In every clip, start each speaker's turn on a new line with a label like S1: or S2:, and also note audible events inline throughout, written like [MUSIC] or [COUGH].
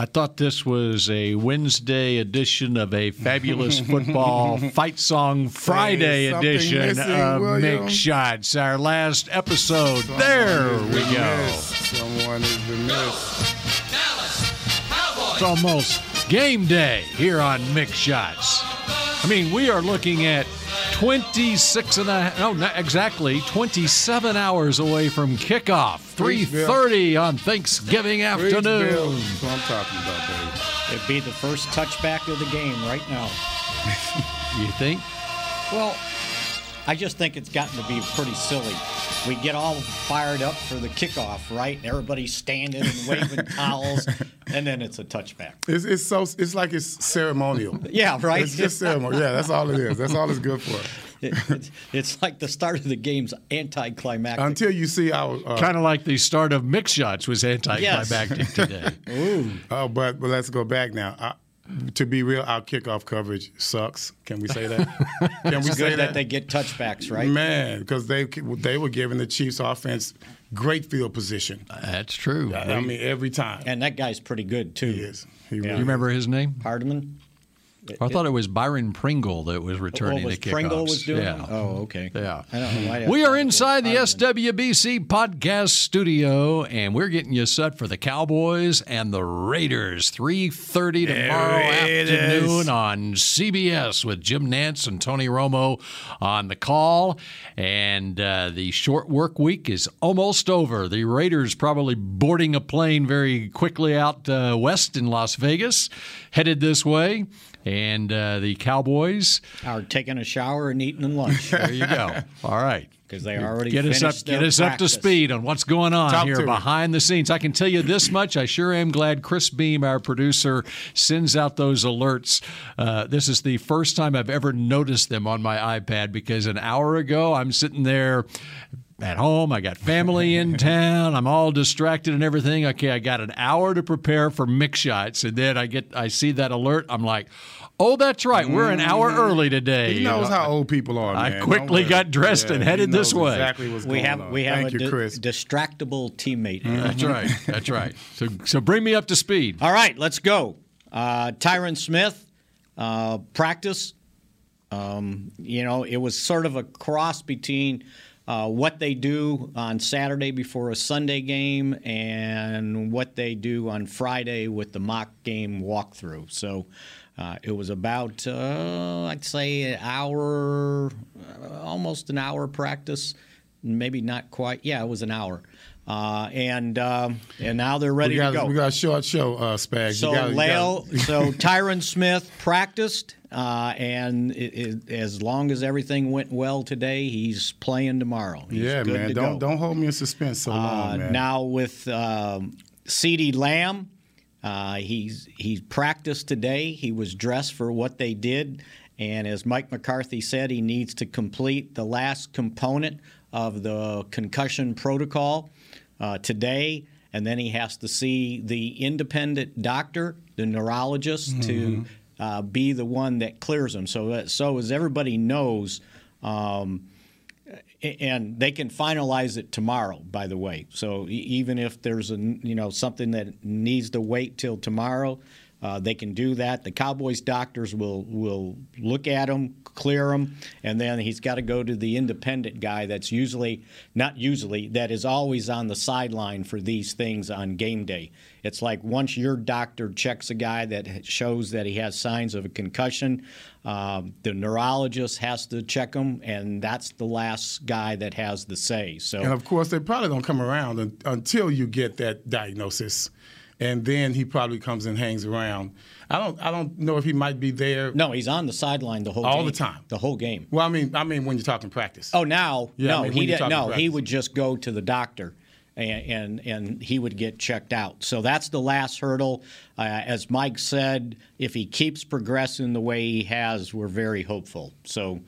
S1: I thought this was a Wednesday edition of a fabulous [LAUGHS] football fight song Friday edition
S2: missing,
S1: of
S2: William.
S1: Mick Shots. Our last episode. there we go.
S2: Someone is remiss.
S1: It's almost game day here on Mick Shots. I mean, we are looking at 26 and a no, not exactly 27 hours away from kickoff. 3:30 on Thanksgiving afternoon.
S2: That's what I'm talking about, baby.
S3: It'd be the first touchback of the game right now. [LAUGHS]
S1: You think?
S3: Well, I just think it's gotten to be pretty silly. We get all fired up for the kickoff, right? Everybody's standing and waving [LAUGHS] towels, and then it's a touchback.
S2: It's, it's so it's like it's ceremonial. [LAUGHS]
S3: Yeah, right.
S2: It's just ceremonial. Yeah, that's all it is. That's all it's good for. [LAUGHS]
S3: It- it's, it's like the start of the game's anticlimactic.
S2: Until you see our. Uh,
S1: Kind of like the start of Mick Shots was anticlimactic today.
S2: oh, but but let's go back now. Uh, to be real, our kickoff coverage sucks. Can we say that? [LAUGHS] Can we
S3: it's
S2: say
S3: good that they get touchbacks, right?
S2: Man, because they they were giving the Chiefs offense great field position.
S1: That's true.
S2: I mean, every time.
S3: And that guy's pretty good too.
S2: He is. He
S3: Yeah.
S2: really
S1: you remember his name?
S3: Hardman.
S1: I thought it was Byron Pringle that was returning
S3: oh, was
S1: the kickoffs.
S3: Pringle was doing
S1: yeah.
S3: it? Oh, okay.
S1: Yeah.
S3: I don't know why
S1: We are inside the SWBC podcast studio, and we're getting you set for the Cowboys and the Raiders. 3.30 tomorrow afternoon on CBS with Jim Nantz and Tony Romo on the call. And uh, the short work week is almost over. The Raiders probably boarding a plane very quickly out uh, west in Las Vegas, headed this way. And uh, the Cowboys,
S3: Are taking a shower and eating lunch [LAUGHS]
S1: there you go. All right.
S3: because they already
S1: Get us up,
S3: finished
S1: get
S3: their
S1: us up to speed on what's going on
S2: Talk
S1: here
S2: to
S1: behind the scenes. I can tell you this much: I sure am glad Chris Beam, our producer, sends out those alerts. Uh, this is the first time I've ever noticed them on my iPad because an hour ago I'm sitting there at home. I got family in [LAUGHS] town. I'm all distracted and everything. Okay, I got an hour to prepare for Mick Shots, and then I get I see that alert. I'm like. Oh, that's right. We're an hour early today.
S2: He knows how old people are.
S1: I quickly got dressed and headed
S2: he
S1: this way.
S2: Exactly what's
S3: We
S2: going
S3: have
S2: on.
S3: we have
S2: Thank
S3: a
S2: you,
S3: di-
S2: Chris.
S3: distractible teammate.
S1: That's right. [LAUGHS] That's right. So, so bring me up to speed.
S3: All right, let's go. Uh, Tyron Smith, uh, practice. Um, you know, it was sort of a cross between uh, what they do on Saturday before a Sunday game and what they do on Friday with the mock game walkthrough. So uh, it was about, uh, I'd say, an hour, uh, almost an hour practice. Maybe not quite. Yeah, it was an hour. Uh, and um, and now they're ready
S2: we got
S3: to go.
S2: we got a short show, uh, Spags.
S3: So
S2: you gotta,
S3: Lale,
S2: gotta- [LAUGHS]
S3: so Tyron Smith practiced, uh, and it, it, as long as everything went well today, he's playing tomorrow. He's
S2: yeah, man.
S3: to
S2: Don't
S3: go.
S2: don't hold me in suspense so
S3: Uh,
S2: long, man.
S3: now with um, CeeDee Lamb, uh, he's he practiced today. He was dressed for what they did, and as Mike McCarthy said, he needs to complete the last component of the concussion protocol uh, today, and then he has to see the independent doctor, the neurologist, to uh, be the one that clears him. So that, so as everybody knows. Um, and they can finalize it tomorrow by the way. So even if there's a you know something that needs to wait till tomorrow uh, they can do that the cowboys doctors will will look at him clear him and then he's got to go to the independent guy that's usually not usually that is always on the sideline for these things on game day it's like once your doctor checks a guy that shows that he has signs of a concussion um, the neurologist has to check him, and that's the last guy that has the say. So,
S2: and of course, they probably don't come around un- until you get that diagnosis, and then he probably comes and hangs around. I don't I don't know if he might be there.
S3: no, he's on the sideline the whole
S2: All
S3: game.
S2: the time.
S3: The whole game.
S2: Well, I mean, I mean when you're talking practice.
S3: Oh, now,
S2: Yeah, I
S3: no,
S2: mean,
S3: he did, no, he would just go to the doctor and, and, and he would get checked out. So that's the last hurdle. Uh, as Mike said, if he keeps progressing the way he has, we're very hopeful. So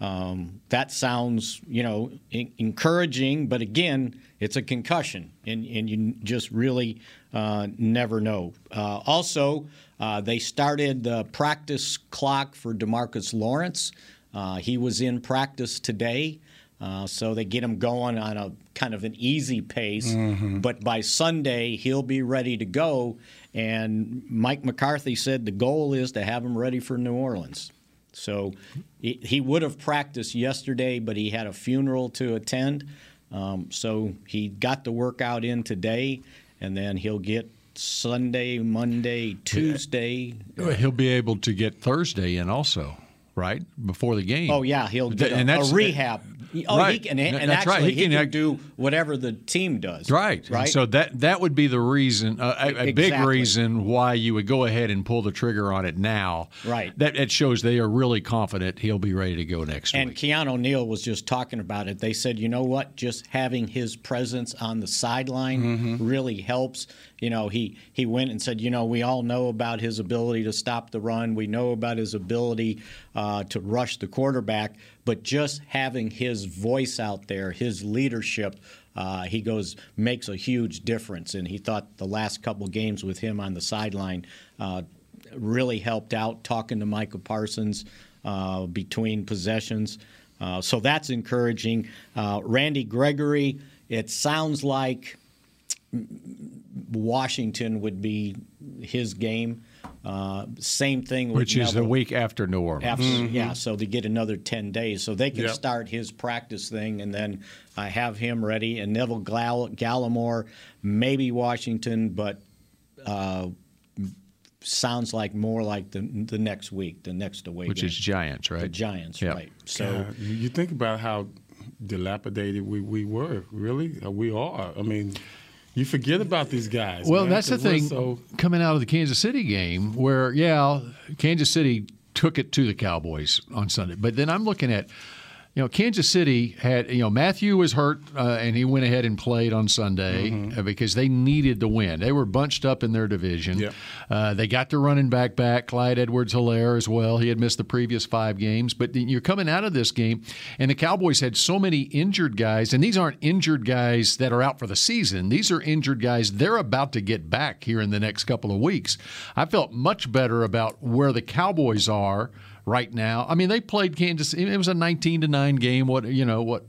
S3: um, that sounds, you know, encouraging, but again, it's a concussion, and, and you just really uh, never know. Uh, also, uh, they started the practice clock for Demarcus Lawrence. Uh, he was in practice today. Uh, so they get him going on a kind of an easy pace. Mm-hmm. But by Sunday, he'll be ready to go. And Mike McCarthy said the goal is to have him ready for New Orleans. So he, he would have practiced yesterday, but he had a funeral to attend. Um, so he got the workout in today, and then he'll get Sunday, Monday, Tuesday.
S1: He'll be able to get Thursday in also right before the game.
S3: Oh yeah, he'll get do and a, a rehab. Oh, right. he can, and that's actually right. he, he can, can, do whatever the team does.
S1: Right.
S3: Right.
S1: So that that would be the reason, uh, a, a exactly. big reason why you would go ahead and pull the trigger on it now.
S3: Right.
S1: That it shows they are really confident he'll be ready to go next
S3: and
S1: week.
S3: And Keanu Neal was just talking about it. They said, you know what, just having his presence on the sideline mm-hmm. really helps. You know, he he went and said, you know, we all know about his ability to stop the run. We know about his ability uh, to rush the quarterback, but just having his voice out there, his leadership, uh, he goes makes a huge difference. And he thought the last couple games with him on the sideline uh, really helped out. Talking to Micah Parsons uh, between possessions, uh, so that's encouraging. Uh, Randy Gregory, it sounds like Washington would be his game. Uh, same thing,
S1: which is
S3: Neville.
S1: the week after New Orleans.
S3: After, mm-hmm. Yeah, so they get another ten days, so they can yep. start his practice thing, and then I have him ready. And Neville Gall- Gallimore, maybe Washington, but uh, sounds like more like the the next week, the next away,
S1: which
S3: game.
S1: is Giants, right? The
S3: Giants, yep. right? So
S2: you think about how dilapidated we, we were. Really, we are. I mean you forget about these guys.
S1: Well,
S2: man,
S1: that's the thing so... coming out of the Kansas City game, where yeah, Kansas City took it to the Cowboys on Sunday, but then I'm looking at you know, Kansas City had, you know, Mathieu was hurt uh, and he went ahead and played on Sunday mm-hmm. Uh, because they needed the win. They were bunched up in their division. Uh, they got their running back back, Clyde Edwards Helaire as well. He had missed the previous five games. But you're coming out of this game, and the Cowboys had so many injured guys, and these aren't injured guys that are out for the season. These are injured guys they're about to get back here in the next couple of weeks. I felt much better about where the Cowboys are right now. I mean, they played Kansas. It was a 19 to nine game. What you know what.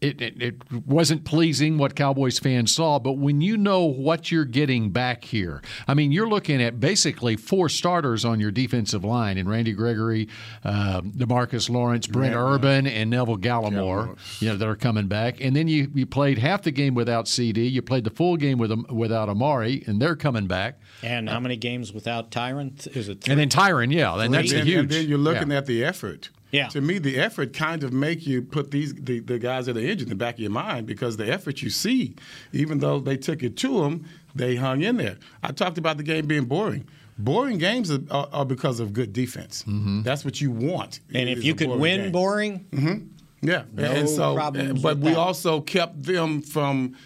S1: It, it, it, wasn't pleasing what Cowboys fans saw, but when you know what you're getting back here, I mean, you're looking at basically four starters on your defensive line and Randy Gregory, uh, Demarcus Lawrence, Brent Urban, and Neville Gallimore, you know, that are coming back. And then you, you played half the game without CD. You played the full game with without Amari, and they're coming back.
S3: And how many games without Tyron? Is it
S1: three? And then Tyron, yeah, and that's a huge.
S2: And then you're looking
S1: yeah.
S2: at the effort.
S3: Yeah.
S2: To me, the effort kind of make you put these the, the guys that are injured in the back of your mind because the effort you see, even though they took it to them, they hung in there. I talked about the game being boring. Boring games are, are, are because of good defense. Mm-hmm. That's what you want.
S3: And if you could boring win game. boring,
S2: mm-hmm. yeah,
S3: no
S2: and so, but we
S3: that.
S2: also kept them from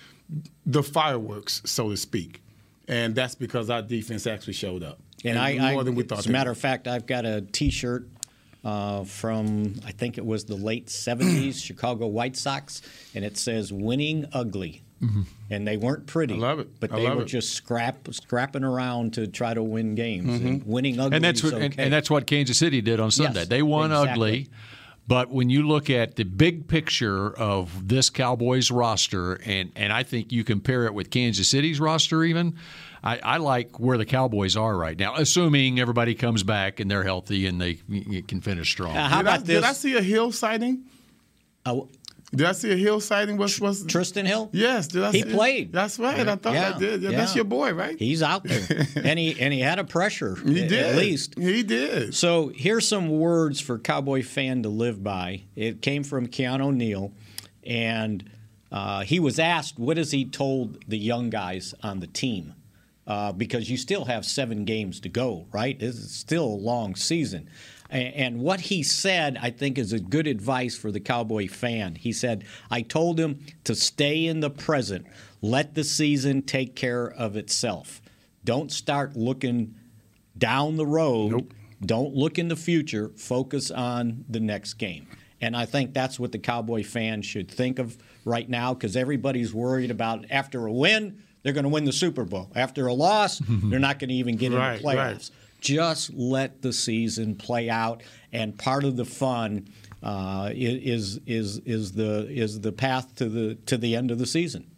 S2: the fireworks, so to speak and that's because our defense actually showed up.
S3: And, and I, more I, than we thought. As a matter of fact, I've got a T-shirt uh, from I think it was the late '70s [CLEARS THROAT] Chicago White Sox, and it says "Winning Ugly." Mm-hmm. And they weren't pretty.
S2: I love it.
S3: But they were it. just scrap scrapping around to try to win games. Mm-hmm. And winning ugly.
S1: And that's what
S3: okay.
S1: and, and, that's what Kansas City did on Sunday.
S3: Yes,
S1: they won
S3: exactly.
S1: ugly. But when you look at the big picture of this Cowboys roster, and, and I think you compare it with Kansas City's roster, even, I, I, like where the Cowboys are right now, assuming everybody comes back and they're healthy and they can finish strong.
S3: Uh, how
S2: did
S3: about
S2: I,
S3: this?
S2: Did I see a Hill sighting?
S3: Uh,
S2: did I see a Hill sighting? What's, what's
S3: Trysten Hill?
S2: Yes, did I
S3: he
S2: see
S3: played.
S2: That's right. I thought
S3: yeah.
S2: I did. Yeah,
S3: yeah.
S2: That's your boy, right?
S3: He's out there, [LAUGHS] and he and he had a pressure.
S2: He
S3: at,
S2: did
S3: at least.
S2: He did.
S3: So here's some words for Cowboy fan to live by. It came from Keanu Neal, and uh, he was asked, "What has he told the young guys on the team?" Uh, because you still have seven games to go, right? It's still a long season. And what he said, I think, is a good advice for the Cowboy fan. He said, I told him to stay in the present, let the season take care of itself. Don't start looking down the road. Nope. Don't look in the future. Focus on the next game. And I think that's what the Cowboy fans should think of right now because everybody's worried about after a win, they're going to win the Super Bowl. After a loss, [LAUGHS] they're not going to even get right, into playoffs. Right. Just let the season play out, and part of the fun uh, is is is the is the path to the to the end of the season.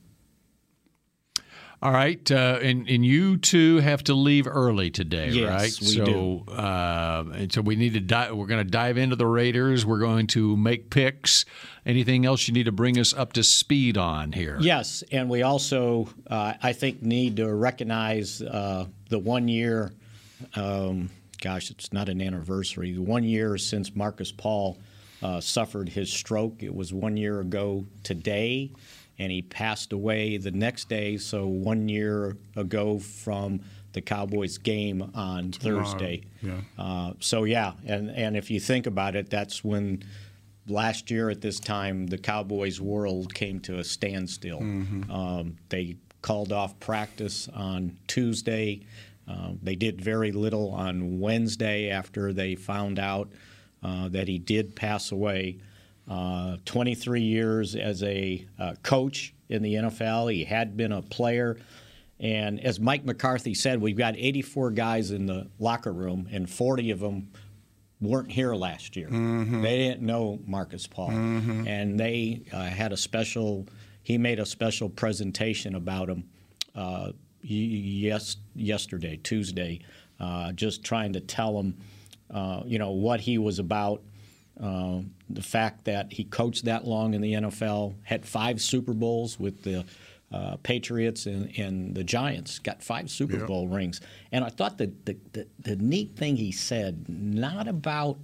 S1: All right, uh, and and you two have to leave early today,
S3: yes,
S1: right?
S3: We
S1: so,
S3: do.
S1: Uh, and so we need to di- we're going to dive into the Raiders. We're going to make picks. Anything else you need to bring us up to speed on here?
S3: Yes, and we also uh, I think need to recognize uh, the one year. Um, gosh, it's not an anniversary. One year since Markus Paul uh, suffered his stroke. It was one year ago today and he passed away the next day. So one year ago from the Cowboys game on Tomorrow. Thursday.
S2: Yeah. Uh,
S3: so yeah, and and if you think about it, that's when last year at this time the Cowboys world came to a standstill. Mm-hmm. Um, they called off practice on Tuesday. Uh, they did very little on Wednesday after they found out uh, that he did pass away. Uh, 23 years as a uh, coach in the NFL. He had been a player. And as Mike McCarthy said, we've got 84 guys in the locker room, and 40 of them weren't here last year. Mm-hmm. They didn't know Markus Paul. Mm-hmm. And they uh, had a special, he made a special presentation about him uh, yes, yesterday, Tuesday, uh, just trying to tell him, uh, you know, what he was about uh, the fact that he coached that long in the NFL, had five Super Bowls with the uh, Patriots and, and, the Giants, got five Super yep. Bowl rings. And I thought that the, the, the, neat thing he said, not about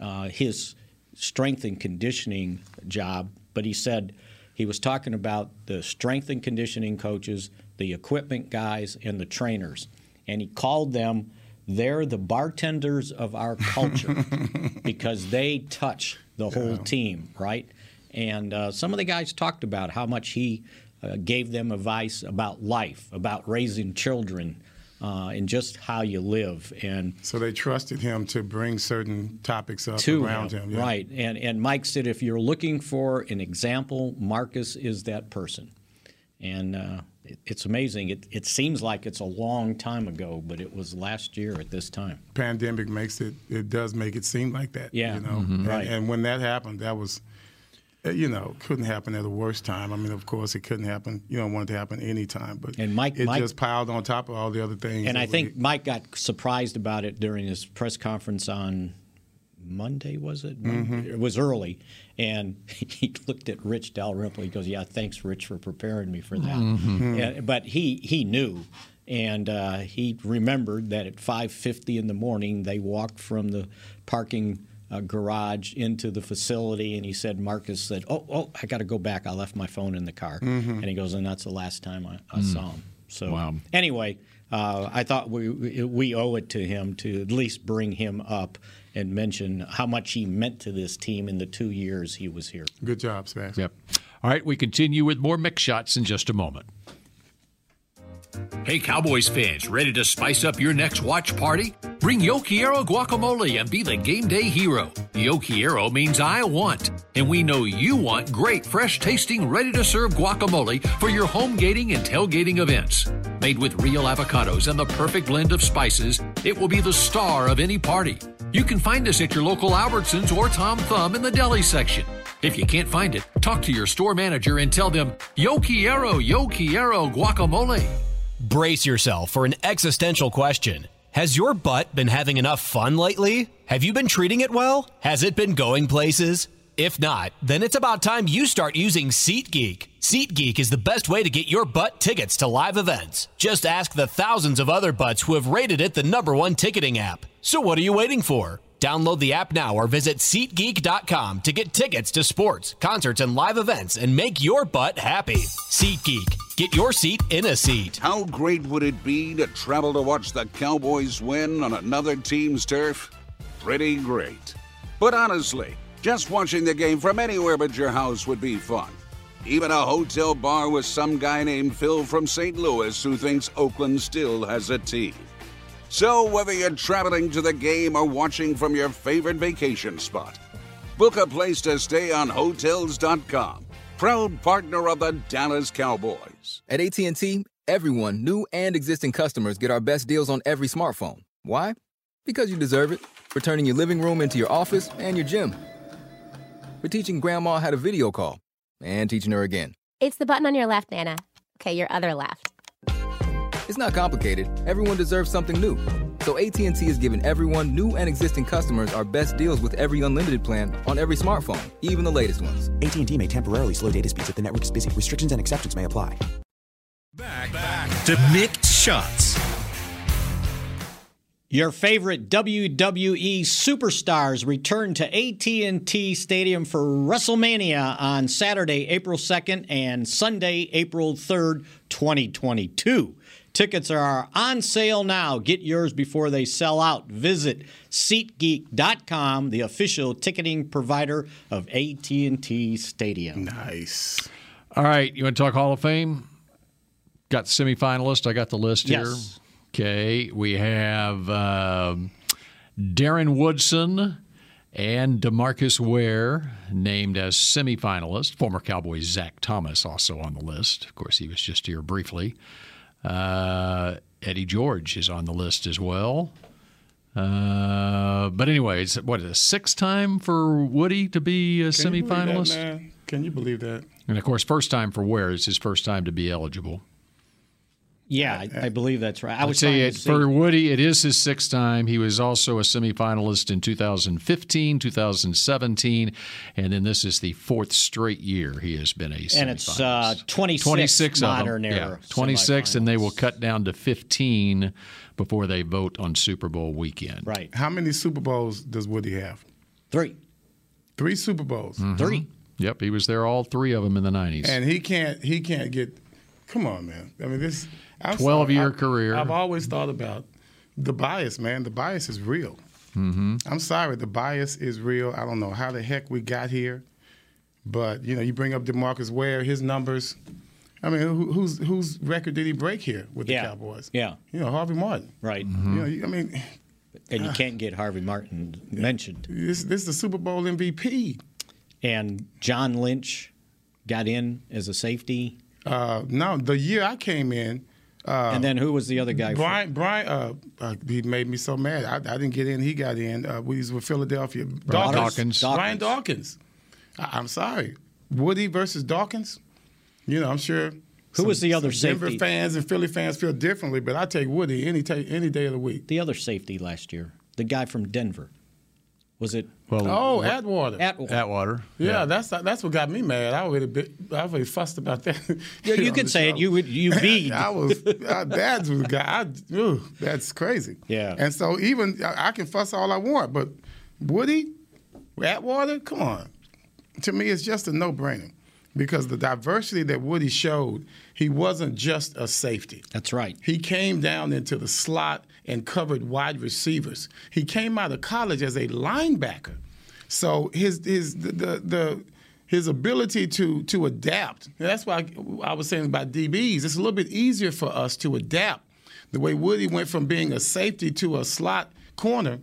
S3: uh, his strength and conditioning job, but he said he was talking about the strength and conditioning coaches, the equipment guys, and the trainers. And he called them they're the bartenders of our culture [LAUGHS] because they touch the whole team, right? And uh, some of the guys talked about how much he uh, gave them advice about life, about raising children, uh, and just how you live. And
S2: so they trusted him to bring certain topics up to around him,
S3: him yeah. right? And and Mike said, if you're looking for an example, Markus is that person. And uh, it's amazing. It, it seems like it's a long time ago, but it was last year at this time.
S2: Pandemic makes it. It does make it seem like that.
S3: Yeah,
S2: you know.
S3: Mm-hmm.
S2: And,
S3: right.
S2: and when that happened, that was, uh, you know, couldn't happen at the worst time. I mean, of course, it couldn't happen. You don't want it to happen any time, but
S3: and Mike,
S2: it
S3: Mike,
S2: just piled on top of all the other things.
S3: And I think Mike got surprised about it during his press conference on Monday, was it? Mm-hmm. It was early. And [LAUGHS] he looked at Rich Dalrymple. He goes, Yeah, thanks, Rich, for preparing me for that. Mm-hmm. And, but he, he knew. And uh, he remembered that at 5.50 in the morning, they walked from the parking uh, garage into the facility. And he said, Markus said, Oh, oh I got to go back. I left my phone in the car. Mm-hmm. And he goes, And that's the last time I, I mm. saw him. So wow. anyway, uh, I thought we, we owe it to him to at least bring him up and mention how much he meant to this team in the two years he was here.
S2: Good job, Spags.
S1: Yep. All right, we continue with more Mick Shots in just a moment.
S4: Hey, Cowboys fans, ready to spice up your next watch party? Bring Yo Quiero guacamole and be the game day hero. Yo Quiero means I want, and we know you want great, fresh tasting, ready to serve guacamole for your home gating and tailgating events. Made with real avocados and the perfect blend of spices, it will be the star of any party. You can find us at your local Albertsons or Tom Thumb in the deli section. If you can't find it, talk to your store manager and tell them, Yo quiero, yo quiero guacamole.
S5: Brace yourself for an existential question. Has your butt been having enough fun lately? Have you been treating it well? Has it been going places? If not, then it's about time you start using SeatGeek. SeatGeek is the best way to get your butt tickets to live events. Just ask the thousands of other butts who have rated it the number one ticketing app. So what are you waiting for? Download the app now or visit SeatGeek.com to get tickets to sports, concerts, and live events and make your butt happy. SeatGeek. Get your seat in a seat.
S6: How great would it be to travel to watch the Cowboys win on another team's turf? pretty great. But honestly, just watching the game from anywhere but your house would be fun. Even a hotel bar with some guy named Phil from St. Louis who thinks Oakland still has a team. So, whether you're traveling to the game or watching from your favorite vacation spot, book a place to stay on Hotels.com, proud partner of the Dallas Cowboys.
S7: At AT&T, everyone, new and existing customers, get our best deals on every smartphone. Why? Because you deserve it. For turning your living room into your office and your gym. For teaching grandma how to video call and teaching her again.
S8: It's the button on your left, Nana. Okay, your other left.
S7: It's not complicated. Everyone deserves something new. So AT&T is giving everyone, new and existing customers, our best deals with every unlimited plan on every smartphone, even the latest ones.
S9: AT&T may temporarily slow data speeds if the network is busy. Restrictions and exceptions may apply.
S4: Back, back to mixed shots.
S3: Your favorite WWE superstars return to AT&T Stadium for WrestleMania on Saturday, April 2nd and Sunday, April 3rd, 2022. Tickets are on sale now. Get yours before they sell out. Visit SeatGeek.com, the official ticketing provider of AT&T Stadium.
S2: Nice.
S1: All right, you want to talk Hall of Fame? Got the semifinalist. I got the list
S3: Yes.
S1: here. Okay, we have um Darren Woodson and Demarcus Ware named as semifinalists. Former Cowboy Zach Thomas also on the list. Of course, he was just here briefly. Uh, Eddie George is on the list as well. Uh, but anyway, it's what is it, sixth time for Woody to be a
S2: Can you
S1: semifinalist?
S2: man? Can you believe that?
S1: And of course, first time for Ware is his first time to be eligible.
S3: Yeah, I, I believe that's right. I
S1: I would say it, for Woody, it is his sixth time. He was also a semifinalist in 2015, 2017, and then this is the fourth straight year he has been a semifinalist.
S3: and it's uh, 26,
S1: 26 of them. Yeah, 26, and they will cut down to 15 before they vote on Super Bowl weekend.
S3: Right.
S2: How many Super Bowls does Woody have?
S3: Three.
S2: Three Super Bowls.
S1: Mm-hmm.
S3: Three.
S1: Yep, he was there all three of them in the 90s.
S2: And he can't he can't get come on, man. I mean this I'm
S1: 12
S2: sorry.
S1: year
S2: I-
S1: career.
S2: I've always thought about the bias, man. The bias is real. Mm-hmm. I'm sorry, the bias is real. I don't know how the heck we got here, but you know, you bring up Demarcus Ware, his numbers. I mean, who, whose whose record did he break here with the
S3: Yeah.
S2: Cowboys?
S3: Yeah.
S2: you know, Harvey Martin.
S3: Right.
S1: Mm-hmm.
S2: You know, I mean,
S3: And you can't get Harvey Martin mentioned.
S2: this this is the Super Bowl MVP.
S3: And John Lynch got in as a safety.
S2: Uh, no, the year I came in,
S3: and then who was the other guy?
S2: Brian, Brian, uh, uh, he made me so mad. I, I didn't get in. He got in. Uh, we was with Philadelphia.
S1: Dawkins.
S2: Brian Dawkins. I, I'm sorry. Woody versus Dawkins. You know, I'm sure.
S3: Who was the other
S2: Denver
S3: safety?
S2: fans and Philly fans feel differently, but I take Woody any ta- any day of the week.
S3: the other safety last year. The guy from Denver. Was it
S1: well,
S2: Oh, Atwater.
S3: Atwater?
S1: Atwater.
S2: yeah, that's that's what got me mad. I already bit, I already fussed about that. [LAUGHS]
S3: Yeah, you [LAUGHS] could say
S2: show.
S3: it. You would you beat.
S2: I was uh, that's was guy. I, ooh, that's crazy.
S3: Yeah.
S2: And so even I, I can fuss all I want, but Woody, Atwater, come on. To me, it's just a no-brainer because the diversity that Woody showed, he wasn't just a safety.
S3: That's right.
S2: He came down into the slot and covered wide receivers. He came out of college as a linebacker. So his his the the, the his ability to to adapt. That's why I, I was saying about DBs. It's a little bit easier for us to adapt. The way Woody went from being a safety to a slot corner,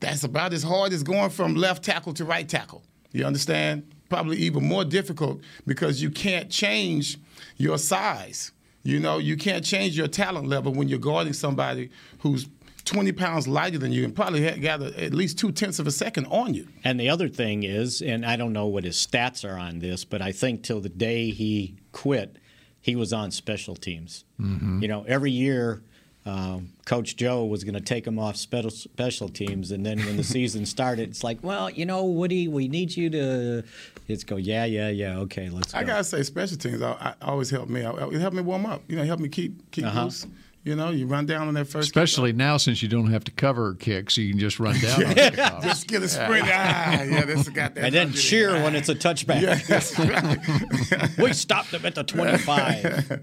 S2: that's about as hard as going from left tackle to right tackle. You understand? Probably even more difficult because you can't change your size. You know, you can't change your talent level when you're guarding somebody who's 20 pounds lighter than you and probably had got at least two tenths of a second on you.
S3: And the other thing is, and I don't know what his stats are on this, but I think till the day he quit, he was on special teams.
S1: Mm-hmm.
S3: You know, every year, um, Coach Joe was going to take him off special special teams, and then when the season started, it's like, well, you know, Woody, we need you to. It's go, yeah, yeah, yeah, okay, let's go.
S2: I gotta say, special teams I, I always help me. out. It helped me warm up. You know, it helped me keep keep
S3: Uh-huh.
S2: loose. You know, you run down on that first.
S1: Especially now since you don't have to cover kicks, you can just run down on [LAUGHS] kickoffs.
S2: Just get a sprint. Ah, yeah, this got that.
S3: and then cheer when it's a touchback. [LAUGHS]
S2: Yeah, that's right. [LAUGHS]
S3: we stopped him at the 25.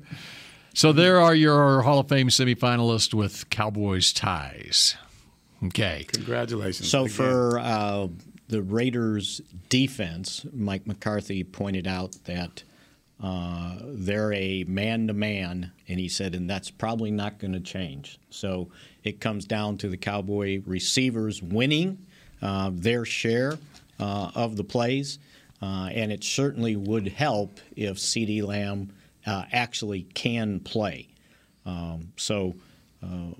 S1: So there are your Hall of Fame semifinalists with Cowboys ties. Okay.
S2: Congratulations.
S3: So
S2: again.
S3: for uh, the Raiders' defense, Mike McCarthy pointed out that uh, they're a man-to-man, and he said, and that's probably not going to change. So it comes down to the Cowboy receivers winning uh, their share uh, of the plays, uh, and it certainly would help if CeeDee Lamb uh, actually can play. Um, so uh,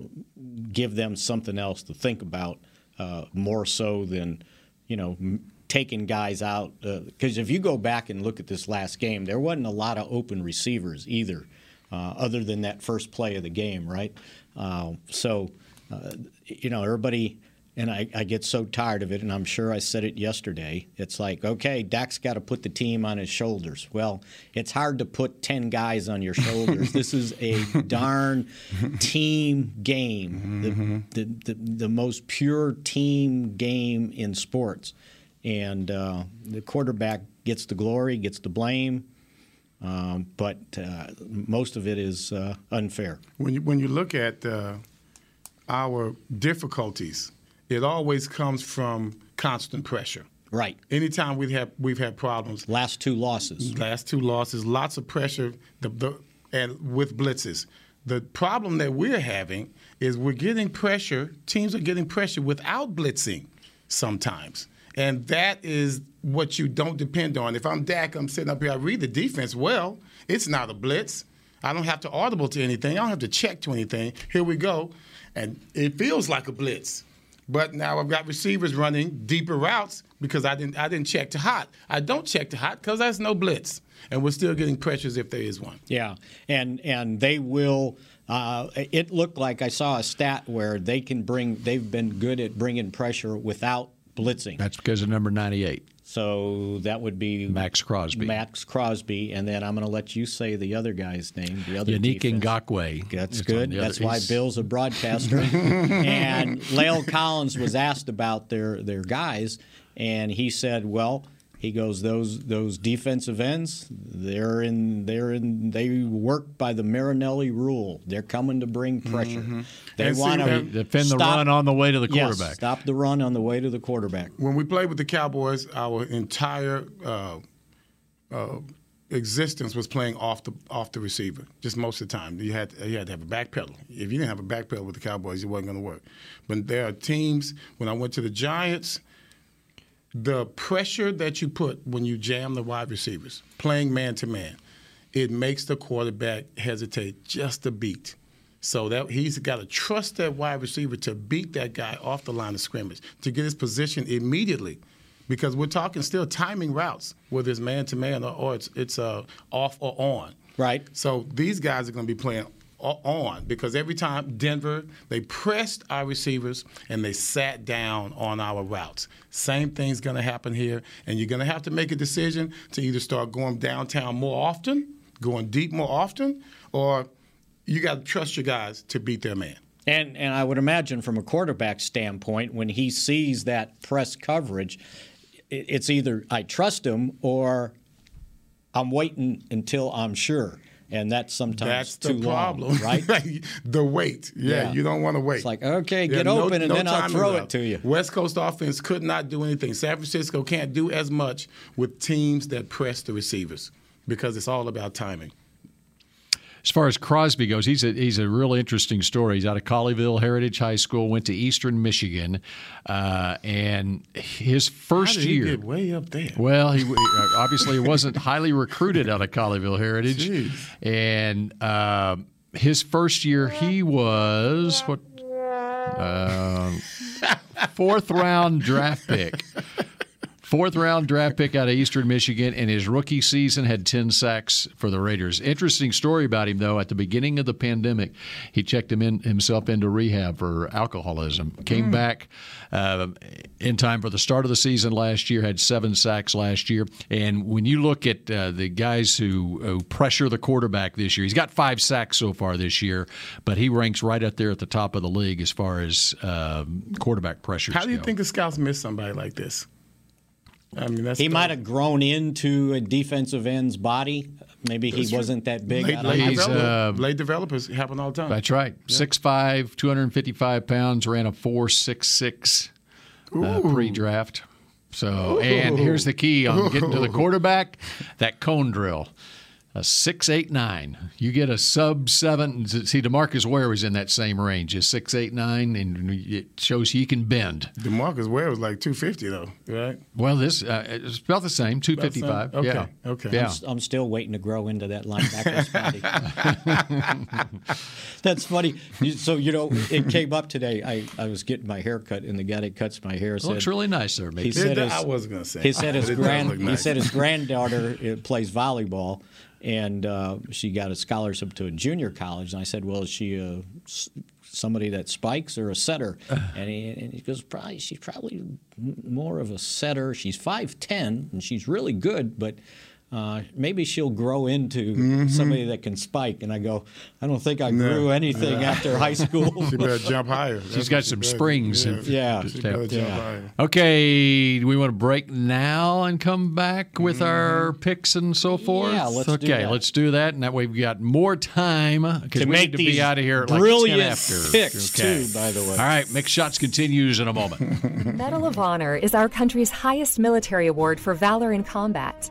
S3: give them something else to think about uh, more so than you know m- taking guys out. Because if you go back and look at this last game, there wasn't a lot of open receivers either, uh, other than that first play of the game, right? Uh, so uh, you know everybody. And I, I get so tired of it, and I'm sure I said it yesterday. It's like, okay, Dak's got to put the team on his shoulders. Well, it's hard to put 10 guys on your shoulders. this is a [LAUGHS] darn team game, the, the, the, the most pure team game in sports. And uh, the quarterback gets the glory, gets the blame, um, but uh, most of it is uh, unfair.
S2: when you when you look at uh, our difficulties, it always comes from constant pressure.
S3: Right.
S2: Anytime we've had we've had problems,
S3: Last two losses.
S2: last two losses, lots of pressure, the, the, and with blitzes. The problem that we're having is we're getting pressure. Teams are getting pressure without blitzing sometimes, and that is what you don't depend on. If I'm Dak, I'm sitting up here. I read the defense well. It's not a blitz. I don't have to audible to anything. I don't have to check to anything. Here we go, and it feels like a blitz. But now I've got receivers running deeper routes because I didn't I didn't check to hot. I don't check to hot because there's no blitz, and we're still getting pressures if there is one.
S3: Yeah, and and they will. Uh, it looked like I saw a stat where they can bring. They've been good at bringing pressure without blitzing.
S1: That's because of number 98.
S3: So that would be
S1: Maxx Crosby.
S3: Maxx Crosby, and then I'm going to let you say the other guy's name. The other
S1: Yannick
S3: defense.
S1: Ngakoue.
S3: That's good.
S1: the other-
S3: That's why
S1: he's-
S3: Bill's a broadcaster. [LAUGHS] and Lale Collins was asked about their their guys, and he said, "Well, he goes those those defensive ends. They're in they're in they work by the Marinelli rule. They're coming to bring pressure. They
S2: And see,
S3: want to
S2: that-
S1: Defend the run on the way to the
S3: Yes,
S1: quarterback.
S3: stop the run on the way to the quarterback.
S2: When we played with the Cowboys, our entire uh, uh, existence was playing off the off the receiver. Just most of the time, you had you had to have a back pedal. If you didn't have a back pedal with the Cowboys, it wasn't going to work. But there are teams. When I went to the Giants, the pressure that you put when you jam the wide receivers, playing man to man, it makes the quarterback hesitate just a beat. So that he's got to trust that wide receiver to beat that guy off the line of scrimmage to get his position immediately, because we're talking still timing routes, whether it's man to man or, it's it's uh, off or on.
S3: Right.
S2: So these guys are going to be playing on because every time Denver they pressed our receivers and they sat down on our routes. Same thing's going to happen here, and you're going to have to make a decision to either start going downtown more often, going deep more often, or you got to trust your guys to beat their man.
S3: And and I would imagine from a quarterback standpoint, when he sees that press coverage, it's either I trust him or I'm waiting until I'm sure, and that's sometimes
S2: That's
S3: too
S2: the problem,
S3: long, [LAUGHS] right? [LAUGHS]
S2: the wait. Yeah,
S3: Yeah.
S2: you don't want to wait.
S3: It's like, okay, get open, and then I'll throw it to you.
S2: West Coast offense could not do anything. San Francisco can't do as much with teams that press the receivers because it's all about timing.
S1: As far as Crosby goes, he's a he's a real interesting story. He's out of Colleyville Heritage High School, went to Eastern Michigan, uh, and his first
S2: How did he
S1: year.
S2: way up there?
S1: Well, he uh, obviously wasn't highly recruited out of Colleyville Heritage,
S2: Jeez.
S1: and uh, his first year he was what uh, fourth round draft pick. Fourth round draft pick out of Eastern Michigan, and his rookie season had 10 sacks for the Raiders. Interesting story about him, though. At the beginning of the pandemic, he checked him in, himself into rehab for alcoholism. Came back uh, in time for the start of the season last year, had seven sacks last year. And when you look at uh, the guys who, who pressure the quarterback this year, he's got five sacks so far this year, but he ranks right up there at the top of the league as far as um, quarterback pressure.
S2: How do you
S1: go.
S2: think the scouts miss somebody like this? I mean, that's
S3: He might have grown into a defensive end's body. Maybe he wasn't that big.
S2: Late,
S3: out of
S2: late,
S1: He's, uh,
S2: late developers happen all the time.
S1: That's right. Six five, two 6'5", 255 pounds, ran a 4.66 uh, pre-draft. So, and here's the key on getting to the [LAUGHS] quarterback, that cone drill. A six eight nine. You get a sub seven. See, Demarcus Ware was in that same range. A six eight nine, and it shows he can bend.
S2: Demarcus Ware was like 250 though, right?
S1: Well, this uh, it's about the same. Two fifty five.
S2: Okay,
S1: Yeah.
S2: okay.
S1: Yeah.
S3: I'm still waiting to grow into that linebacker spotty. [LAUGHS] That's funny. So you know, it came up today. I, I was getting my hair cut, and the guy that cuts my hair said,
S1: Looks really nice there,
S3: He said
S2: It-
S3: his,
S2: I wasn't gonna say
S3: He said his grand
S2: look
S3: he said his granddaughter uh, plays volleyball, and uh, she got a scholarship to a junior college. And I said, "Well, is she a somebody that spikes or a setter?" [SIGHS] and, he, and he goes, "Probably she's probably more of a setter. She's five ten and she's really good, but." Uh, maybe she'll grow into
S2: Mm-hmm.
S3: somebody that can spike. And I go, I don't think I grew anything after high [LAUGHS] school.
S2: She better jump higher.
S1: She's got some springs.
S2: Yeah.
S1: and-
S3: yeah.
S2: She better jump
S3: Yeah.
S2: higher.
S1: Okay, do we want to break now and come back with our picks and so forth?
S3: Mm-hmm. Yeah, let's do
S1: okay,
S3: that.
S1: let's do that, and that way we've got more time because
S3: To
S1: we
S3: make
S1: need to be
S3: these
S1: out of here at like
S3: brilliant
S1: 10 after.
S3: picks,
S1: okay.
S3: too, by the way.
S1: All right, Mick Shots continues in a moment. [LAUGHS]
S10: Medal of Honor is our country's highest military award for valor in combat.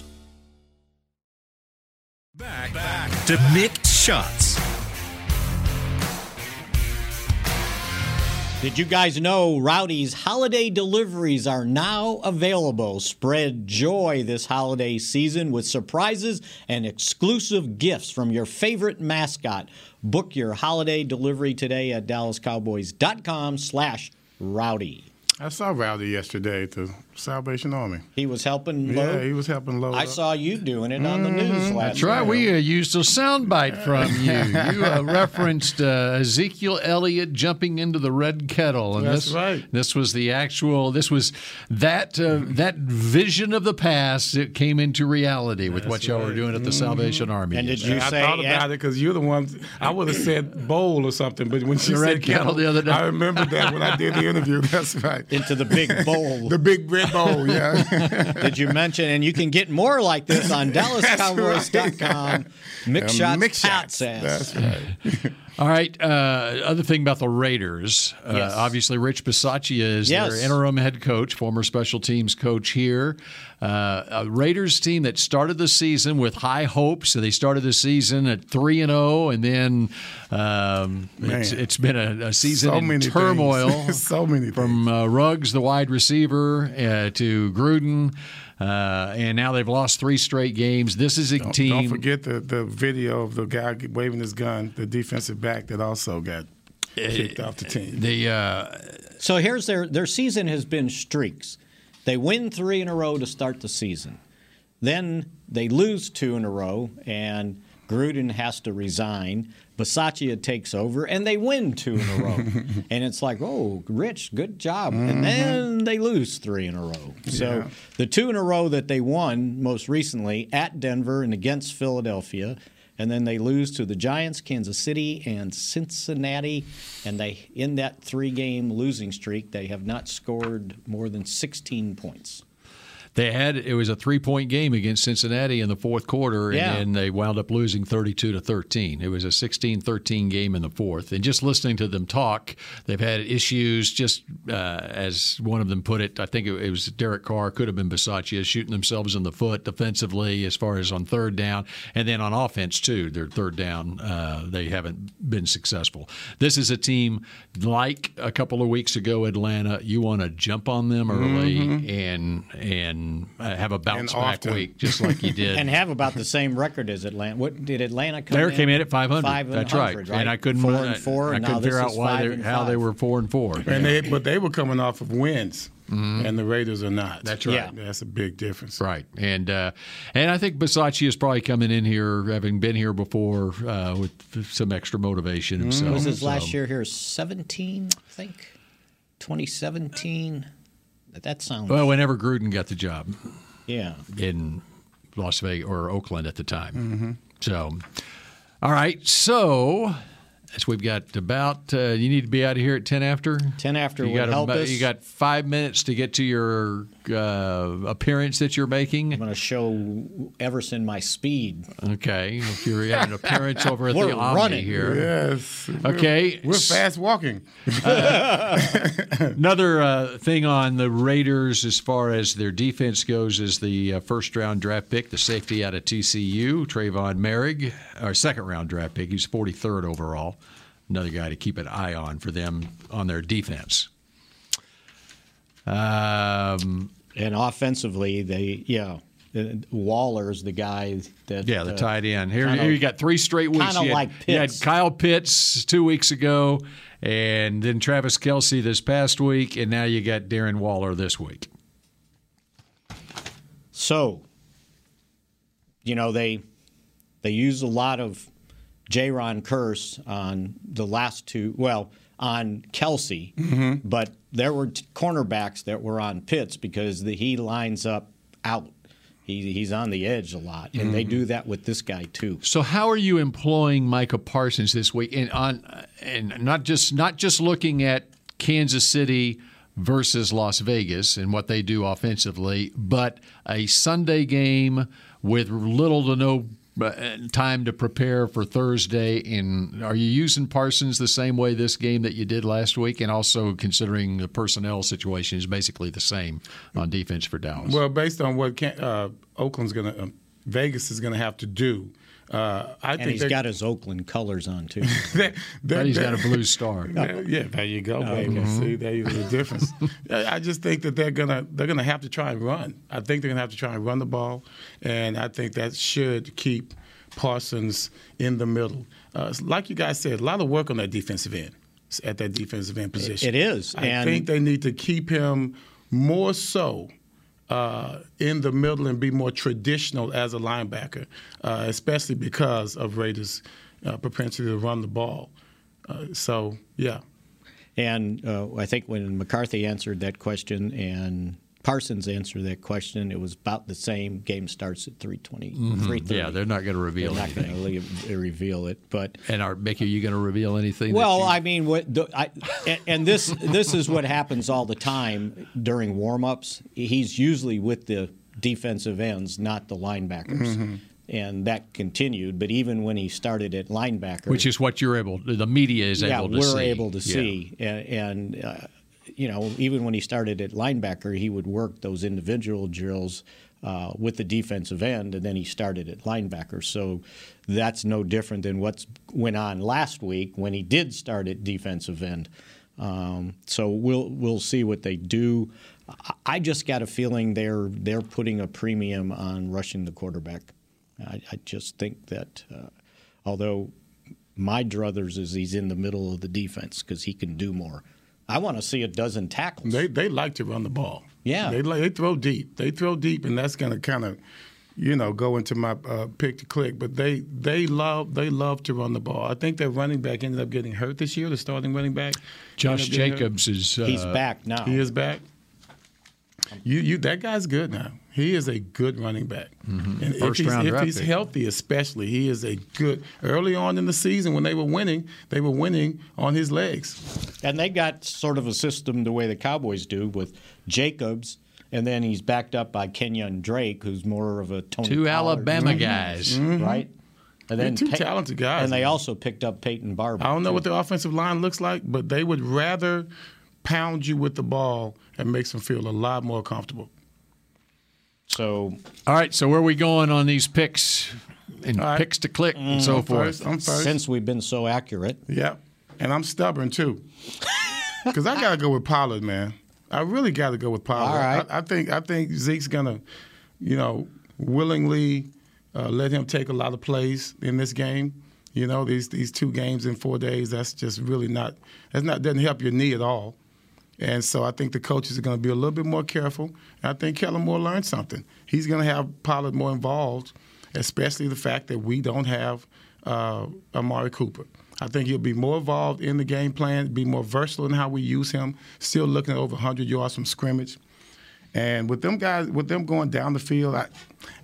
S4: to mixed shots.
S3: Did you guys know Rowdy's holiday deliveries are now available? Spread joy this holiday season with surprises and exclusive gifts from your favorite mascot. Book your holiday delivery today at dallascowboys.com slash rowdy.
S2: I saw Rowdy yesterday at the Salvation Army.
S3: He was helping
S2: Yeah, he was helping load.
S3: I
S2: up.
S3: saw you doing it on the news last
S1: That's right.
S3: night.
S1: We uh, used a soundbite from you. [LAUGHS] You uh, referenced uh, Ezekiel Elliott jumping into the red kettle, and
S2: That's
S1: this
S2: right.
S1: this was the actual. This was that uh, that vision of the past that came into reality with what y'all were doing at the Salvation Army.
S3: And did you
S2: I
S3: say
S2: thought about it because you're the one. I would have said bowl or something, but when she
S1: The
S2: said
S1: red kettle the other day.
S2: I remember that when I did the interview. [LAUGHS] That's right.
S3: into the big bowl. [LAUGHS]
S2: The big red bowl. Yeah. [LAUGHS]
S3: Did you mention? And you can get more like this on [LAUGHS] DallasCowboys.com. Mix
S2: Yeah,
S3: shots,
S2: mix
S3: hot
S2: shots. That's right. [LAUGHS]
S1: All right. Uh, other thing about the Raiders. Uh,
S3: Yes.
S1: Obviously, Rich Bisaccia is
S3: Yes.
S1: their interim head coach, former special teams coach here. Uh, a Raiders team that started the season with high hopes. So they started the season at three and zero, and then um, it's, it's been a, a season
S2: So
S1: in
S2: many
S1: turmoil. [LAUGHS]
S2: so many
S1: from uh, Ruggs, the wide receiver, uh, to Gruden. Uh, and now they've lost three straight games. This is a
S2: Don't,
S1: team.
S2: don't forget the, the video of the guy waving his gun, the defensive back that also got kicked off the team.
S1: The uh,
S3: so here's their their season has been streaks. They win three in a row to start the season, then they lose two in a row, and Gruden has to resign. Bisaccia takes over, and they win two in a row. [LAUGHS] and it's like, oh, Rich, good job. Mm-hmm. And then they lose three in a row. So yeah. the two in a row that they won most recently at Denver and against Philadelphia and then they lose to the Giants, Kansas City, and Cincinnati. And they, in that three-game losing streak, they have not scored more than 16 points.
S1: They had it was a three point game against Cincinnati in the fourth quarter, yeah. and they wound up losing 32 to 13. It was a 16-13 game in the fourth. And just listening to them talk, they've had issues. Just uh, as one of them put it, I think it, it was Derek Carr, could have been Bisaccia, shooting themselves in the foot defensively as far as on third down, and then on offense too. Their third down, uh, they haven't been successful. This is a team like a couple of weeks ago, Atlanta. You want to jump on them early mm-hmm. and and and uh, have a bounce back week just like you did, [LAUGHS]
S3: and have about the same record as Atlanta. What did Atlanta come?
S1: They
S3: in?
S1: came in at 500. 500 That's right. right. And I couldn't
S3: four and four.
S1: I, I couldn't figure out why they, how they were four and four.
S2: And yeah. they, but they were coming off of wins. Mm-hmm. and the Raiders are not.
S1: That's right.
S2: Yeah. That's a big difference.
S1: Right, and uh, and I think Bisaccia is probably coming in here, having been here before, uh, with some extra motivation mm-hmm.
S3: Was his last so. year here 17? I think 2017. That sounds.
S1: Well, whenever Gruden got the job.
S3: Yeah.
S1: In Las Vegas or Oakland at the time. Mm-hmm. So, all right. So as we've got about, uh, you need to be out of here at 10 after?
S3: 10 after
S1: you got
S3: help
S1: about,
S3: us.
S1: You got five minutes to get to your uh, appearance that you're making.
S3: I'm going to show Everson my speed.
S1: Okay. If you're at an appearance over at [LAUGHS] the Omni
S3: running.
S1: here.
S2: Yes.
S1: Okay.
S2: We're, we're fast walking.
S1: uh, [LAUGHS] another uh, thing on the Raiders as far as their defense goes is the uh, first round draft pick, the safety out of TCU, Trevon Moehrig, our second round draft pick. He's 43rd overall another guy to keep an eye on for them on their defense. Um,
S3: and offensively, they yeah. Waller's the guy that
S1: yeah, the uh, tight end. Here, here you got three straight weeks.
S3: Kind of like Pitts.
S1: You had Kyle Pitts two weeks ago, and then Travis Kelce this past week, and now you got Darren Waller this week.
S3: So, you know they they use a lot of Jayron Kearse on the last two, well, on Kelce, mm-hmm. but there were t- cornerbacks that were on Pitts because the, he lines up out. He, he's on the edge a lot, and mm-hmm. they do that with this guy too.
S1: So, how are you employing Micah Parsons this week? And on, and not just not just looking at Kansas City versus Las Vegas and what they do offensively, but a Sunday game with little to no time to prepare for Thursday. And are you using Parsons the same way this game that you did last week? And also considering the personnel situation is basically the same on defense for Dallas.
S2: Well, based on what uh, Oakland's going to, uh, Vegas is going to have to do. Uh, I
S3: and
S2: think
S3: he's got his Oakland colors on too. [LAUGHS]
S1: they, but he's got a blue star. [LAUGHS]
S2: yeah, there you go, baby. Mm-hmm. See, there's the difference. [LAUGHS] I just think that they're gonna they're gonna have to try and run. I think they're gonna have to try and run the ball, and I think that should keep Parsons in the middle. Uh, like you guys said, a lot of work on that defensive end at that defensive end position.
S3: It is.
S2: I
S3: and
S2: think they need to keep him more so uh, in the middle and be more traditional as a linebacker, uh, especially because of Raiders' uh, propensity to run the ball. Uh, so, yeah.
S3: And uh, I think when McCarthy answered that question and Parsons answered that question. It was about the same. Game starts at 320,
S1: mm-hmm. Yeah, they're not going to reveal
S3: they're
S1: anything.
S3: Not going to reveal it, but
S1: and are Mickey, are you going to reveal anything?
S3: Well,
S1: you...
S3: I mean, what the, I, and, and this this is what happens all the time during warmups. He's usually with the defensive ends, not the linebackers. Mm-hmm and that continued. But even when he started at linebacker,
S1: which is what you're able, the media is
S3: yeah,
S1: able to see.
S3: Yeah, we're
S1: see.
S3: able to see, and, and uh, you know, even when he started at linebacker, he would work those individual drills uh, with the defensive end, and then he started at linebacker. So that's no different than what went on last week when he did start at defensive end. Um, so we'll we'll see what they do. I just got a feeling they're they're putting a premium on rushing the quarterback. I, I just think that uh, although My druthers is he's in the middle of the defense because he can do more. I want to see a dozen tackles.
S2: They they like to run the ball.
S3: Yeah.
S2: they like- they throw deep. They throw deep, and that's going to kind of, you know, go into my uh, pick to click. But they they love they love to run the ball. I think their running back ended up getting hurt this year. The starting running back,
S1: Josh
S2: ended hurt.
S1: Jacobs is. Uh,
S3: He's back now.
S2: He is back. You you that guy's good now. He is a good running back. And if he's,
S1: round
S2: if he's healthy, especially, he is a good. Early on in the season, when they were winning, they were winning on his legs.
S3: And they got sort of a system the way the Cowboys do with Jacobs, and then he's backed up by Kenyon Drake, who's more of a Tony
S1: Two
S3: Pollard
S1: Alabama
S3: type,
S1: guys.
S3: right? And
S2: Mm-hmm. They're two
S3: Pa-
S2: talented guys,
S3: And they also picked up Peyton Barber.
S2: I don't know
S3: too.
S2: what the offensive line looks like, but they would rather pound you with the ball and makes them feel a lot more comfortable.
S3: So,
S1: All right, so where are we going on these picks and
S2: All right.
S1: picks to click and so
S2: I'm
S1: forth?
S2: first. I'm first.
S3: since we've been so accurate,
S2: Yep. And I'm stubborn too. [LAUGHS] Because I gotta go with Pollard, man. I really gotta go with Pollard.
S3: All right.
S2: I, I think I think Zeke's gonna, you know, willingly uh, let him take a lot of plays in this game. You know, these these two games in four days, that's just really not that's not doesn't help your knee at all. And so I think the coaches are going to be a little bit more careful. And I think Kellen Moore learned something. He's going to have Pollard more involved, especially the fact that we don't have uh, Amari Cooper. I think he'll be more involved in the game plan, be more versatile in how we use him. Still looking at over 100 yards from scrimmage. And with them guys, with them going down the field, I,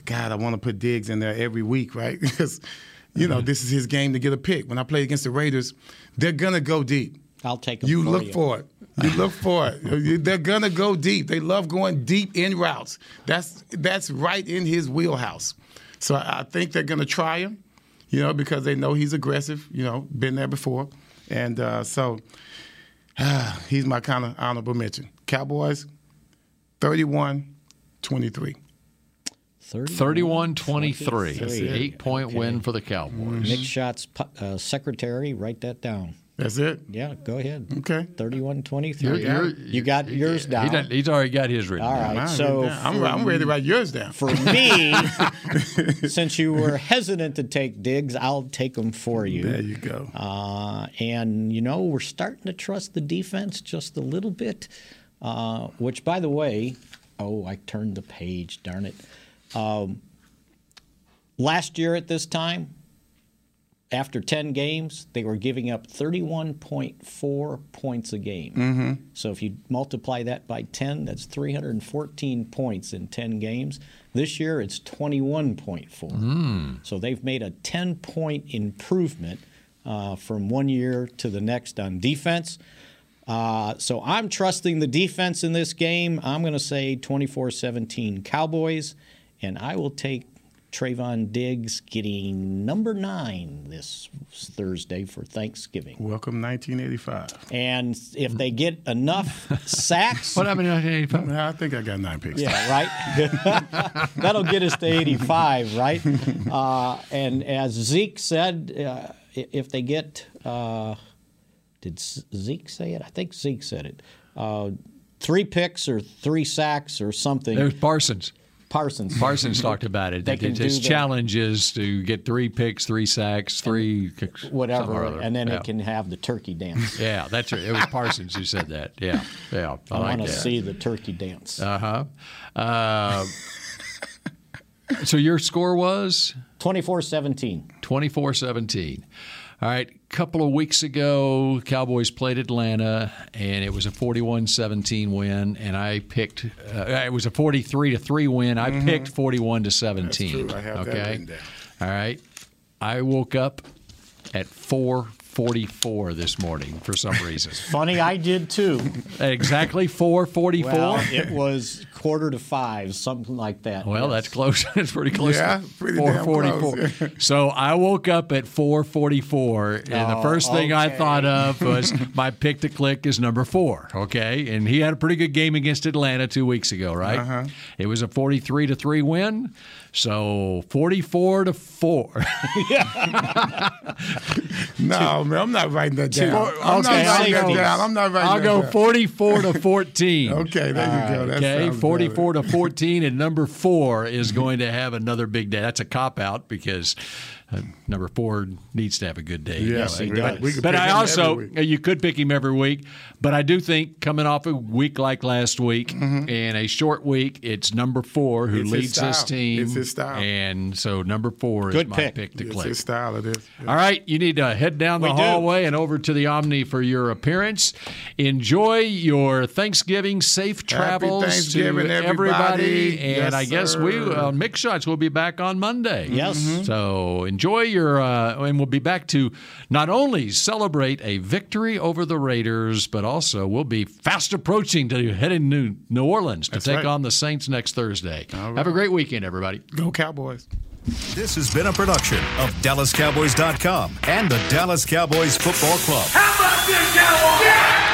S2: God, I want to put Diggs in there every week, right? [LAUGHS] Because, you know, this is his game to get a pick. When I play against the Raiders, they're gonna go deep.
S3: I'll take them
S2: You
S3: for
S2: look
S3: you.
S2: for it. You look for it. They're gonna go deep. They love going deep in routes. That's that's right in his wheelhouse. So I I think they're gonna try him, you know, because they know he's aggressive. You know, been there before, and uh, so [SIGHS] he's my kind of honorable mention. Cowboys, 31-23.
S1: 31 23.
S3: That's it.
S1: Eight point win for the Cowboys.
S3: Mick Shots pu- uh, secretary, write that down.
S2: That's it.
S3: Yeah, go ahead.
S2: Okay.
S3: 31 23.
S1: You're- you're-
S3: You got yours
S1: He
S3: down.
S1: done- he's already got his written.
S3: All
S1: down.
S3: right, so.
S2: I'm, I'm ready to write yours down.
S3: For me, [LAUGHS] since you were hesitant to take Diggs, I'll take them for you.
S2: There you go.
S3: Uh, and, you know, we're starting to trust the defense just a little bit, uh, which, by the way, oh, I turned the page, darn it. Um, last year at this time, after 10 games, they were giving up 31.4 points a game.
S2: Mm-hmm.
S3: So if you multiply that by 10, that's 314 points in 10 games. This year it's 21.4. So they've made a 10 point improvement uh, from one year to the next on defense. Uh, so I'm trusting the defense in this game. I'm going to say 24 17 Cowboys, and I will take Trevon Diggs getting number nine this Thursday for Thanksgiving.
S2: Welcome 1985.
S3: And if they get enough sacks, [LAUGHS]
S1: What happened in 1985?
S2: I think I got nine picks.
S3: yeah, right. [LAUGHS] That'll get us to 85, right? Uh, and as Zeke said, uh, if they get, uh, did Zeke say it? I think Zeke said it. Uh, three picks or three sacks or something.
S1: There's Parsons.
S3: Parsons.
S1: Parsons talked [LAUGHS] about it.
S3: They
S1: that
S3: can
S1: his challenge is to get three picks, three sacks, three
S3: Whatever, and then
S1: yeah.
S3: it can have the turkey dance. [LAUGHS]
S1: Yeah, that's right. It was Parsons who said that. Yeah, yeah. I,
S3: I
S1: like
S3: want to see the turkey dance.
S1: Uh-huh. Uh So your score was
S3: 24-17.
S1: 24-17. All right, a couple of weeks ago, Cowboys played Atlanta, and it was a 41-17 win, and I picked uh, it was a 43 to 3 win. I picked 41 to 17.
S2: Mm-hmm. true. I have
S1: okay. All right. I woke up at 4:44 this morning for some reason. [LAUGHS]
S3: Funny, I did too.
S1: Exactly 4:44.
S3: Well, it was quarter to five, something like that.
S1: Well,
S3: Yes.
S1: that's close. [LAUGHS] that's pretty close.
S2: Yeah, pretty damn close.
S1: so I woke up at 4:44, and the
S3: Oh,
S1: first thing I thought of was my pick to click is number four. Okay, and he had a pretty good game against Atlanta two weeks ago, right?
S2: Uh-huh.
S1: It was a 43 to three win. So 44 to 4. [LAUGHS]
S2: no, man, I'm not writing that down.
S1: Four,
S2: I'm
S1: okay,
S2: not writing
S1: I'll
S2: that
S1: go,
S2: down. I'm not writing
S1: I'll go
S2: down.
S1: 44 to 14. [LAUGHS]
S2: okay, there you go. That
S1: okay,
S2: sounds
S1: 44 to 14, and number four is going to have another big day. That's a cop out because uh, number four needs to have a good day.
S2: Yes,
S1: anyway.
S2: he
S1: but
S2: does. We
S1: but I also
S2: every week.
S1: uh, you could pick him every week, but I do think coming off a week like last week and a short week, it's number four who
S2: Mm-hmm. It's
S1: leads this
S2: style.
S1: team.
S2: It's his style.
S1: and so number four
S3: Good
S1: is my
S3: pick.
S1: pick, to
S2: It's
S1: click.
S2: his style. It is.
S1: All right, you need to head down the
S3: We do.
S1: hallway and over to the Omni for your appearance. Enjoy your Thanksgiving, safe travels
S2: Thanksgiving,
S1: to
S2: everybody.
S1: And
S2: Yes,
S1: I guess we
S2: sir.
S1: uh, Mick Shots will be back on Monday.
S3: Yes. Mhm.
S1: So enjoy your, uh, and we'll be back to not only celebrate a victory over the Raiders, but also we'll be fast approaching to heading to New Orleans to
S2: That's
S1: take
S2: right.
S1: on the Saints next Thursday.
S2: All
S1: Have a great weekend, everybody.
S2: Go Cowboys.
S4: This has been a production of DallasCowboys.com and the Dallas Cowboys Football Club.
S11: How about this, Cowboys?